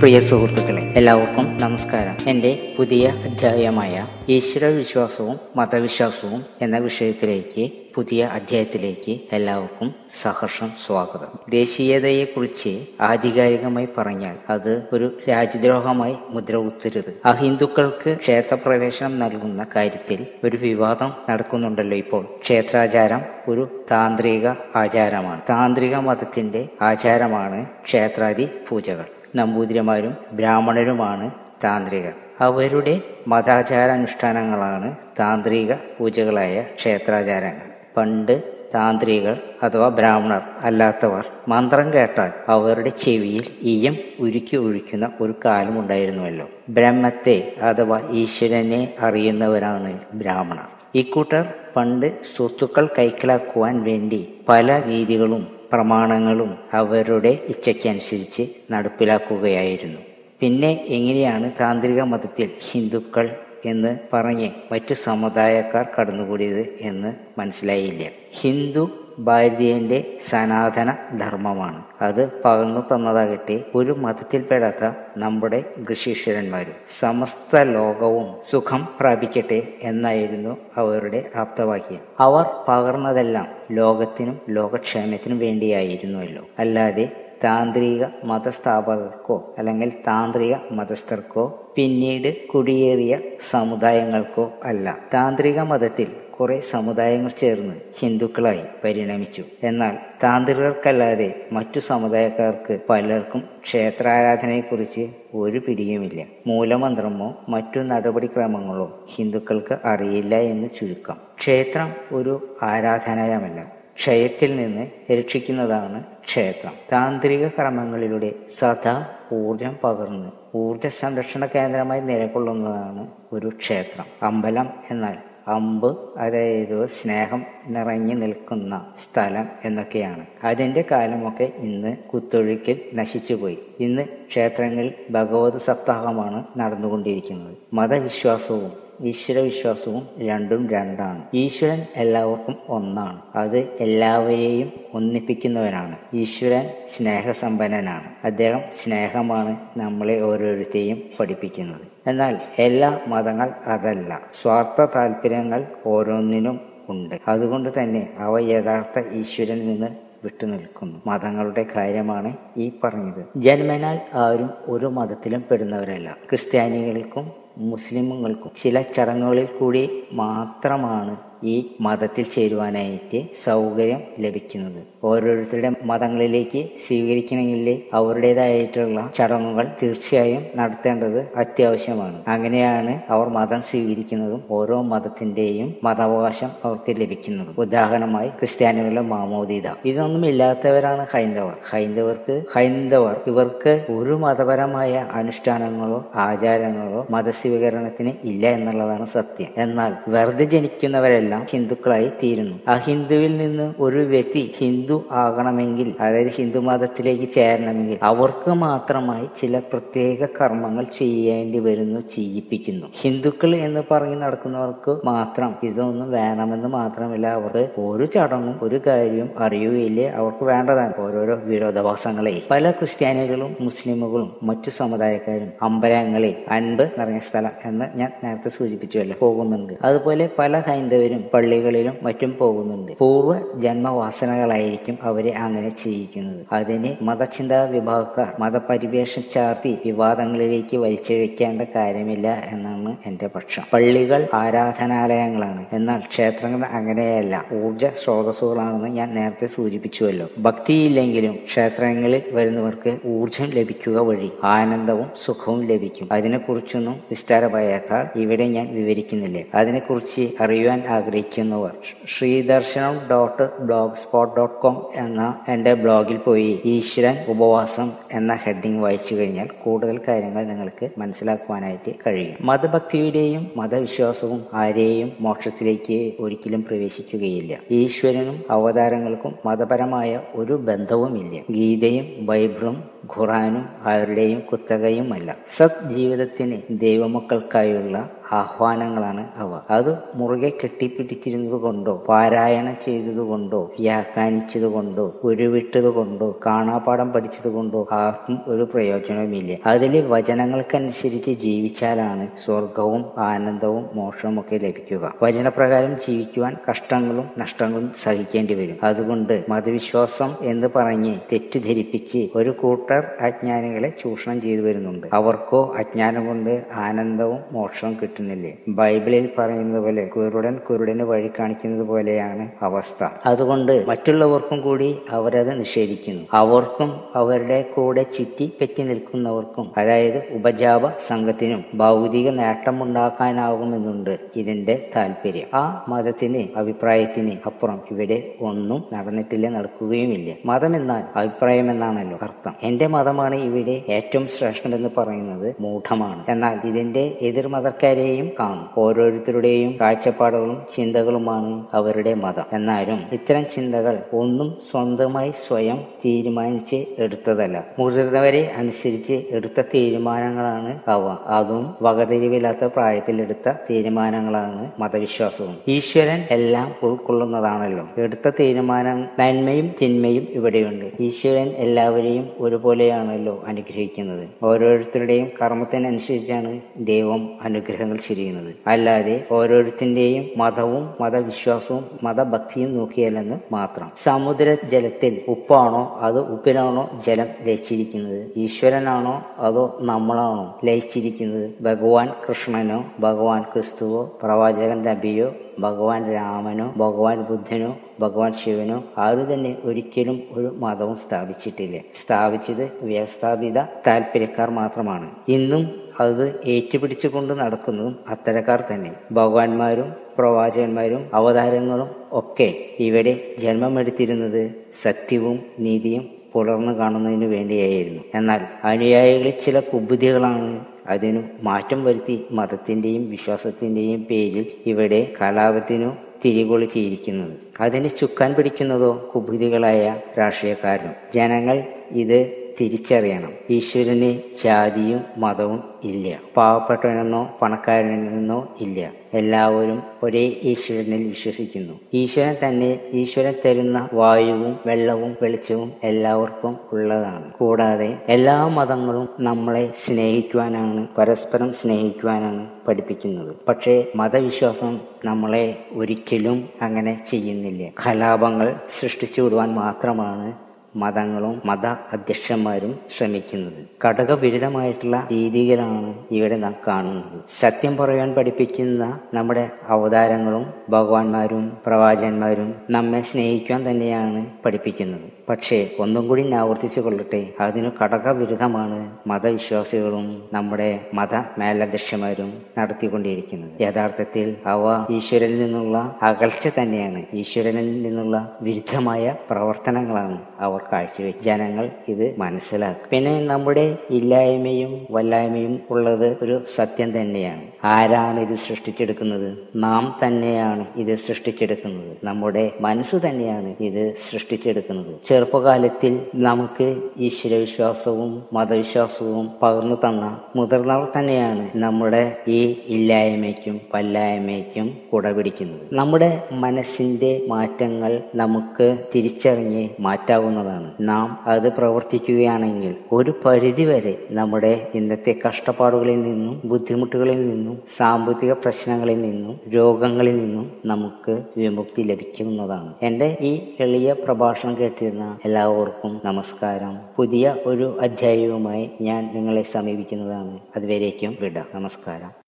പ്രിയ സുഹൃത്തുക്കളെ എല്ലാവർക്കും നമസ്കാരം. എന്റെ പുതിയ അധ്യായമായ ഈശ്വര വിശ്വാസവും മതവിശ്വാസവും എന്ന വിഷയത്തിലേക്ക് പുതിയ അധ്യായത്തിലേക്ക് എല്ലാവർക്കും സഹർഷം സ്വാഗതം. ദേശീയതയെക്കുറിച്ച് ആധികാരികമായി പറഞ്ഞാൽ അത് ഒരു രാജ്യദ്രോഹമായി മുദ്ര കുത്തരുത്. അഹിന്ദുക്കൾക്ക് ക്ഷേത്രപ്രവേശനം നൽകുന്ന കാര്യത്തിൽ ഒരു വിവാദം നടക്കുന്നുണ്ടല്ലോ ഇപ്പോൾ. ക്ഷേത്രാചാരം ഒരു താന്ത്രിക ആചാരമാണ്. താന്ത്രിക മതത്തിന്റെ ആചാരമാണ് ക്ഷേത്രാദി പൂജകൾ നമ്പൂതിരിമാരും ബ്രാഹ്മണരുമാണ് താന്ത്രികർ. അവരുടെ മതാചാരാനുഷ്ഠാനങ്ങളാണ് താന്ത്രിക പൂജകളായ ക്ഷേത്രാചാരങ്ങൾ. പണ്ട് താന്ത്രികൾ അഥവാ ബ്രാഹ്മണർ അല്ലാത്തവർ മന്ത്രം കേട്ടാൽ അവരുടെ ചെവിയിൽ ഈയം ഉരുക്കി ഒഴിക്കുന്ന ഒരു കാലമുണ്ടായിരുന്നുവല്ലോ ബ്രഹ്മത്തെ അഥവാ ഈശ്വരനെ അറിയുന്നവരാണ് ബ്രാഹ്മണർ. ഇക്കൂട്ടർ പണ്ട് സ്വത്തുക്കൾ കൈക്കലാക്കുവാൻ വേണ്ടി പല രീതികളും പ്രമാണങ്ങളും അവരുടെ ഇച്ഛയ്ക്കനുസരിച്ച് നടപ്പിലാക്കുകയായിരുന്നു. പിന്നെ എങ്ങനെയാണ് താന്ത്രിക മതത്തിൽ ഹിന്ദുക്കൾ എന്ന് പറഞ്ഞ് മറ്റു സമുദായക്കാർ കടന്നുകൂടിയത് എന്ന് മനസ്സിലായില്ല. ഹിന്ദു ഭാരതീയന്റെ സനാതന ധർമ്മമാണ്. അത് പകർന്നു തന്നതാകട്ടെ ഒരു മതത്തിൽപ്പെടാത്ത നമ്മുടെ ഋഷീശ്വരന്മാരും സമസ്ത ലോകവും സുഖം പ്രാപിക്കട്ടെ എന്നായിരുന്നു അവരുടെ ആപ്തവാക്യം. അവർ പകർന്നതെല്ലാം ലോകത്തിനും ലോകക്ഷേമത്തിനും വേണ്ടിയായിരുന്നുവല്ലോ അല്ലാതെ താന്ത്രിക മതസ്ഥാപകർക്കോ അല്ലെങ്കിൽ താന്ത്രിക മതസ്ഥർക്കോ പിന്നീട് കുടിയേറിയ സമുദായങ്ങൾക്കോ അല്ല. താന്ത്രിക മതത്തിൽ കുറെ സമുദായങ്ങൾ ചേർന്ന് ഹിന്ദുക്കളായി പരിണമിച്ചു. എന്നാൽ താന്ത്രികർക്കല്ലാതെ മറ്റു സമുദായക്കാർക്ക് പലർക്കും ക്ഷേത്രാരാധനയെക്കുറിച്ച് ഒരു പിടിയുമില്ല. മൂലമന്ത്രമോ മറ്റു നടപടിക്രമങ്ങളോ ഹിന്ദുക്കൾക്ക് അറിയില്ല എന്ന് ചുരുക്കം. ക്ഷേത്രം ഒരു ആരാധനായമല്ല ക്ഷയത്തിൽ നിന്ന് രക്ഷിക്കുന്നതാണ് ക്ഷേത്രം. താന്ത്രിക കർമ്മങ്ങളിലൂടെ സദാ ഊർജം പകർന്ന് ഊർജ സംരക്ഷണ കേന്ദ്രമായി നിലകൊള്ളുന്നതാണ് ഒരു ക്ഷേത്രം. അമ്പലം എന്നാൽ അമ്പ് അതായത് സ്നേഹം നിറഞ്ഞു നിൽക്കുന്ന സ്ഥലം എന്നൊക്കെയാണ്. അതിന്റെ കാലമൊക്കെ ഇന്ന് കുത്തൊഴുക്കിൽ നശിച്ചുപോയി. ഇന്ന് ക്ഷേത്രങ്ങളിൽ ഭഗവത് സപ്താഹമാണ് നടന്നുകൊണ്ടിരിക്കുന്നത്. മതവിശ്വാസവും ഈശ്വരവിശ്വാസവും രണ്ടും രണ്ടാണ്. ഈശ്വരൻ എല്ലാവർക്കും ഒന്നാണ്. അത് എല്ലാവരെയും ഒന്നിപ്പിക്കുന്നവനാണ്. ഈശ്വരൻ സ്നേഹസമ്പന്നനാണ്. അദ്ദേഹം സ്നേഹമാണ് നമ്മളെ ഓരോരുത്തരെയും പഠിപ്പിക്കുന്നത്. എന്നാൽ എല്ലാ മതങ്ങൾ അതല്ല. സ്വാർത്ഥ താല്പര്യങ്ങൾ ഓരോന്നിനും ഉണ്ട്. അതുകൊണ്ട് തന്നെ അവ യഥാർത്ഥ ഈശ്വരനിൽ നിന്ന് വിട്ടുനിൽക്കുന്നു മതങ്ങളുടെ കാര്യമാണ് ഈ പറഞ്ഞത്. ജന്മനാൽ ആരും ഒരു മതത്തിലും പെടുന്നവരല്ല. ക്രിസ്ത്യാനികൾക്കും മുസ്ലിമുകൾക്കും ചില ചടങ്ങുകളിൽ കൂടി മാത്രമാണ് ഈ മതത്തിൽ ചേരുവാനായിട്ട് സൗകര്യം ലഭിക്കുന്നത്. ഓരോരുത്തരുടെ മതങ്ങളിലേക്ക് സ്വീകരിക്കണമെങ്കിൽ അവരുടേതായിട്ടുള്ള ചടങ്ങുകൾ തീർച്ചയായും നടത്തേണ്ടത് അത്യാവശ്യമാണ്. അങ്ങനെയാണ് അവർ മതം സ്വീകരിക്കുന്നതും ഓരോ മതത്തിന്റെയും മതാവകാശം അവർക്ക് ലഭിക്കുന്നതും. ഉദാഹരണമായി ക്രിസ്ത്യാനികളുടെ മാമോദീത. ഇതൊന്നും ഇല്ലാത്തവരാണ് ഹൈന്ദവർ. ഹൈന്ദവർക്ക് ഹൈന്ദവർ ഇവർക്ക് ഒരു മതപരമായ അനുഷ്ഠാനങ്ങളോ ആചാരങ്ങളോ മതസ്വീകരണത്തിന് ഇല്ല എന്നുള്ളതാണ് സത്യം. എന്നാൽ വെറുതെ ജനിക്കുന്നവരെല്ലാം ഹിന്ദുക്കളായി തീരുന്നു. ആ ഹിന്ദുവിൽ നിന്ന് ഒരു വ്യക്തി ഹിന്ദു ആകണമെങ്കിൽ അതായത് ഹിന്ദു മതത്തിലേക്ക് ചേരണമെങ്കിൽ അവർക്ക് മാത്രമായി ചില പ്രത്യേക കർമ്മങ്ങൾ ചെയ്യേണ്ടി വരുന്നു ചെയ്യിപ്പിക്കുന്നു. ഹിന്ദുക്കൾ എന്ന് പറഞ്ഞ് നടക്കുന്നവർക്ക് മാത്രം ഇതൊന്നും വേണമെന്ന് മാത്രമല്ല അവർക്ക് ഒരു ചടങ്ങും ഒരു കാര്യവും അറിയുകയില്ലേ? അവർക്ക് വേണ്ടതാണ് ഓരോരോ വിരോധാഭാസങ്ങളെ. പല ക്രിസ്ത്യാനികളും മുസ്ലിമുകളും മറ്റു സമുദായക്കാരും അമ്പലങ്ങളിൽ അൻപ് നിറഞ്ഞ സ്ഥലം എന്ന് ഞാൻ നേരത്തെ സൂചിപ്പിച്ചുവല്ലോ പോകുന്നുണ്ട്. അതുപോലെ പല ഹൈന്ദവരും പള്ളികളിലും മറ്റും പോകുന്നുണ്ട്. പൂർവ ജന്മവാസനകളായിരിക്കും അവരെ അങ്ങനെ ചെയ്യിക്കുന്നത്. അതിന് മതചിന്താ വിഭാഗക്കാർ മതപരിവേഷം ചാർത്തി വിവാദങ്ങളിലേക്ക് വലിച്ചിഴക്കേണ്ട കാര്യമില്ല എന്നാണ് എന്റെ പക്ഷം. പള്ളികൾ ആരാധനാലയങ്ങളാണ്. എന്നാൽ ക്ഷേത്രങ്ങൾ അങ്ങനെയല്ല. ഊർജ സ്രോതസ്സുകളാണെന്ന് ഞാൻ നേരത്തെ സൂചിപ്പിച്ചുവല്ലോ. ഭക്തിയില്ലെങ്കിലും ക്ഷേത്രങ്ങളിൽ വരുന്നവർക്ക് ഊർജം ലഭിക്കുക വഴി ആനന്ദവും സുഖവും ലഭിക്കും. അതിനെക്കുറിച്ചൊന്നും വിസ്താരമായാത്താൽ ഇവിടെ ഞാൻ വിവരിക്കുന്നില്ല. അതിനെക്കുറിച്ച് അറിയുവാൻ ആഗ്രഹിക്കുന്നവർ. Sreedarshanam dot blogspot dot com എന്ന എന്റെ ബ്ലോഗിൽ പോയി ഈശ്വരൻ ഉപവാസം എന്ന ഹെഡിങ് വായിച്ചു കഴിഞ്ഞാൽ കൂടുതൽ കാര്യങ്ങൾ നിങ്ങൾക്ക് മനസ്സിലാക്കുവാനായിട്ട് കഴിയും. മതഭക്തിയുടെയും മതവിശ്വാസവും ആരെയും മോക്ഷത്തിലേക്ക് ഒരിക്കലും പ്രവേശിക്കുകയില്ല. ഈശ്വരനും അവതാരങ്ങൾക്കും മതപരമായ ഒരു ബന്ധവുമില്ല. ഗീതയും ബൈബിളും ഖുറാനും ആരുടെയും കുത്തകയുമല്ല. സത് ജീവിതത്തിന് ദൈവമക്കൾക്കായുള്ള ആഹ്വാനങ്ങളാണ് അവ. അത് മുറുകെ കെട്ടിപ്പിടിച്ചിരുന്നത് കൊണ്ടോ പാരായണം ചെയ്തത് കൊണ്ടോ വ്യാഖ്യാനിച്ചത് കൊണ്ടോ ഉരുവിട്ടത് കൊണ്ടോ കാണാപാഠം പഠിച്ചത് കൊണ്ടോ ആർക്കും ഒരു പ്രയോജനവുമില്ല. അതിലെ വചനങ്ങൾക്കനുസരിച്ച് ജീവിച്ചാലാണ് സ്വർഗവും ആനന്ദവും മോക്ഷവും ഒക്കെ ലഭിക്കുക. വചനപ്രകാരം ജീവിക്കുവാൻ കഷ്ടങ്ങളും നഷ്ടങ്ങളും സഹിക്കേണ്ടി വരും. അതുകൊണ്ട് മതവിശ്വാസം എന്ന് പറഞ്ഞ് തെറ്റിദ്ധരിപ്പിച്ച് ഒരു കൂട്ടർ അജ്ഞാനികളെ ചൂഷണം ചെയ്തു വരുന്നുണ്ട്. അവർക്കോ അജ്ഞാനം കൊണ്ട് ആനന്ദവും മോക്ഷവും കിട്ടുന്നില്ലേ ബൈബിളിൽ പറയുന്നത് പോലെ കുരുടൻ കുരുടന് വഴി കാണിക്കുന്നത് പോലെയാണ് അവസ്ഥ. അതുകൊണ്ട് മറ്റുള്ളവർക്കും കൂടി അവരത് നിഷേധിക്കുന്നു. അവർക്കും അവരുടെ കൂടെ ചുറ്റി പെറ്റി നിൽക്കുന്നവർക്കും അതായത് ഉപജാപ സംഘത്തിനും ഭൗതിക നേട്ടമുണ്ടാക്കാനാകുമെന്നുണ്ട് ഇതിന്റെ താല്പര്യം. ആ മതത്തിന് അഭിപ്രായത്തിന് അപ്പുറം ഇവിടെ ഒന്നും നടന്നിട്ടില്ല നടക്കുകയുമില്ല. മതം എന്നാൽ അഭിപ്രായം എന്നാണല്ലോ അർത്ഥം. എന്റെ മതമാണ് ഇവിടെ ഏറ്റവും ശ്രേഷ്ഠമെന്ന് പറയുന്നത് മൂഢമാണ്. എന്നാൽ ഇതിന്റെ എതിർമതക്കാരെയും കാണും. ഓരോരുത്തരുടെയും കാഴ്ചപ്പാടുകളും ചിന്തകളുമാണ് അവരുടെ മതം. എന്നാലും ഇത്തരം ചിന്തകൾ ഒന്നും സ്വന്തമായി സ്വയം തീരുമാനിച്ച് എടുത്തതല്ല. മുതിർന്നവരെ അനുസരിച്ച് എടുത്ത തീരുമാനങ്ങളാണ് അവ. അതും വകതിരിവില്ലാത്ത പ്രായത്തിൽ എടുത്ത തീരുമാനങ്ങളാണ് മതവിശ്വാസവും. ഈശ്വരൻ എല്ലാം ഉൾക്കൊള്ളുന്നതാണല്ലോ. എടുത്ത തീരുമാനം നന്മയും തിന്മയും ഇവിടെയുണ്ട്. ഈശ്വരൻ എല്ലാവരെയും ഒരുപോലെയാണല്ലോ അനുഗ്രഹിക്കുന്നത്. ഓരോരുത്തരുടെയും കർമ്മത്തിനനുസരിച്ചാണ് ദൈവം അനുഗ്രഹങ്ങൾ ചെയ്യുന്നത് അല്ലാതെ ഓരോരുത്തരുടെയും മതവും മതവിശ്വാസവും മതഭക്തിയും നോക്കിയാലെന്ന് മാത്രം. സമുദ്ര ജലത്തിൽ ഉപ്പാണോ അത് ഉപ്പിനാണോ ജലം ലയിച്ചിരിക്കുന്നത്? ഈശ്വരനാണോ അതോ നമ്മളാണോ ലയിച്ചിരിക്കുന്നത്? ഭഗവാൻ കൃഷ്ണനോ ഭഗവാൻ ക്രിസ്തുവോ പ്രവാചകൻ നബിയോ ഭഗവാൻ രാമനോ ഭഗവാൻ ബുദ്ധനോ ഭഗവാൻ ശിവനോ ആരും തന്നെ ഒരിക്കലും ഒരു മതവും സ്ഥാപിച്ചിട്ടില്ല. സ്ഥാപിച്ചത് വ്യവസ്ഥാപിത താല്പര്യക്കാർ മാത്രമാണ്. ഇന്നും അത് ഏറ്റുപിടിച്ചുകൊണ്ട് നടക്കുന്നതും അത്തരക്കാർ തന്നെ. ഭഗവാന്മാരും പ്രവാചകന്മാരും അവതാരങ്ങളും ഒക്കെ ഇവിടെ ജന്മമെടുത്തിരുന്നത് സത്യവും നീതിയും പുലർന്നു കാണുന്നതിനു വേണ്ടിയായിരുന്നു. എന്നാൽ അനുയായികളിൽ ചില കുബുദ്ധികളാണ് അതിനു മാറ്റം വരുത്തി മതത്തിന്റെയും വിശ്വാസത്തിന്റെയും പേരിൽ ഇവിടെ കലാപത്തിനു തിരികൊളിച്ചിരിക്കുന്നത് അതിന് ചുക്കാൻ പിടിക്കുന്നതോ കുബുദ്ധികളായ രാഷ്ട്രീയക്കാരും ജനങ്ങൾ ഇത് തിരിച്ചറിയണം. ഈശ്വരന് ജാതിയും മതവും ഇല്ല. പാവപ്പെട്ടവനെന്നോ പണക്കാരനെന്നോ ഇല്ല. എല്ലാവരും ഒരേ ഈശ്വരനിൽ വിശ്വസിക്കുന്നു. ഈശ്വരൻ തന്നെ ഈശ്വരൻ തരുന്ന വായുവും വെള്ളവും വെളിച്ചവും എല്ലാവർക്കും ഉള്ളതാണ്. കൂടാതെ എല്ലാ മതങ്ങളും നമ്മളെ സ്നേഹിക്കുവാനാണ് പരസ്പരം സ്നേഹിക്കുവാനാണ് പഠിപ്പിക്കുന്നത്. പക്ഷേ മതവിശ്വാസം നമ്മളെ ഒരിക്കലും അങ്ങനെ ചെയ്യുന്നില്ല. കലാപങ്ങൾ സൃഷ്ടിച്ചു വിടുവാൻ മാത്രമാണ് മതങ്ങളും മത അധ്യക്ഷന്മാരും ശ്രമിക്കുന്നത്. ഘടകവിരുദ്ധമായിട്ടുള്ള രീതികളാണ് ഇവിടെ നാം കാണുന്നത്. സത്യം പറയാൻ പഠിപ്പിക്കുന്ന നമ്മുടെ അവതാരങ്ങളും ഭഗവാന്മാരും പ്രവാചകന്മാരും നമ്മെ സ്നേഹിക്കാൻ തന്നെയാണ് പഠിപ്പിക്കുന്നത്. പക്ഷേ ഒന്നും കൂടി ആവർത്തിച്ചു കൊള്ളട്ടെ. അതിന് ഘടകവിരുദ്ധമാണ് മതവിശ്വാസികളും നമ്മുടെ മത മേലധ്യക്ഷന്മാരും നടത്തിക്കൊണ്ടിരിക്കുന്നത്. യഥാർത്ഥത്തിൽ അവ ഈശ്വരനിൽ നിന്നുള്ള അകൽച്ച തന്നെയാണ്. ഈശ്വരനിൽ നിന്നുള്ള വിരുദ്ധമായ പ്രവർത്തനങ്ങളാണ് അവർ കാഴ്ചവെച്ച് ജനങ്ങൾ ഇത് മനസ്സിലാക്കും. പിന്നെ നമ്മുടെ ഇല്ലായ്മയും വല്ലായ്മയും ഉള്ളത് ഒരു സത്യം തന്നെയാണ്. ആരാണ് ഇത് സൃഷ്ടിച്ചെടുക്കുന്നത്? നാം തന്നെയാണ് ഇത് സൃഷ്ടിച്ചെടുക്കുന്നത്. നമ്മുടെ മനസ്സ് തന്നെയാണ് ഇത് സൃഷ്ടിച്ചെടുക്കുന്നത്. ചെറുപ്പകാലത്തിൽ നമുക്ക് ഈശ്വരവിശ്വാസവും മതവിശ്വാസവും പകർന്നു തന്ന മുതിർന്നവർ തന്നെയാണ് നമ്മുടെ ഈ ഇല്ലായ്മയ്ക്കും വല്ലായ്മയ്ക്കും കുടപിടിക്കുന്നത്. നമ്മുടെ മനസ്സിന്റെ മാറ്റങ്ങൾ നമുക്ക് തിരിച്ചറിഞ്ഞ് മാറ്റാവുന്നതാണ്. നാം അത് പ്രവർത്തിക്കുകയാണെങ്കിൽ ഒരു പരിധിവരെ നമ്മുടെ ഇന്നത്തെ കഷ്ടപ്പാടുകളിൽ നിന്നും ബുദ്ധിമുട്ടുകളിൽ നിന്നും സാമ്പത്തിക പ്രശ്നങ്ങളിൽ നിന്നും രോഗങ്ങളിൽ നിന്നും നമുക്ക് വിമുക്തി ലഭിക്കുന്നതാണ്. എന്റെ ഈ എളിയ പ്രഭാഷണം കേട്ടിരുന്ന എല്ലാവർക്കും നമസ്കാരം. പുതിയ ഒരു അധ്യായവുമായി ഞാൻ നിങ്ങളെ സമീപിക്കുന്നതാണ്. അതുവരേക്കും വിട. നമസ്കാരം.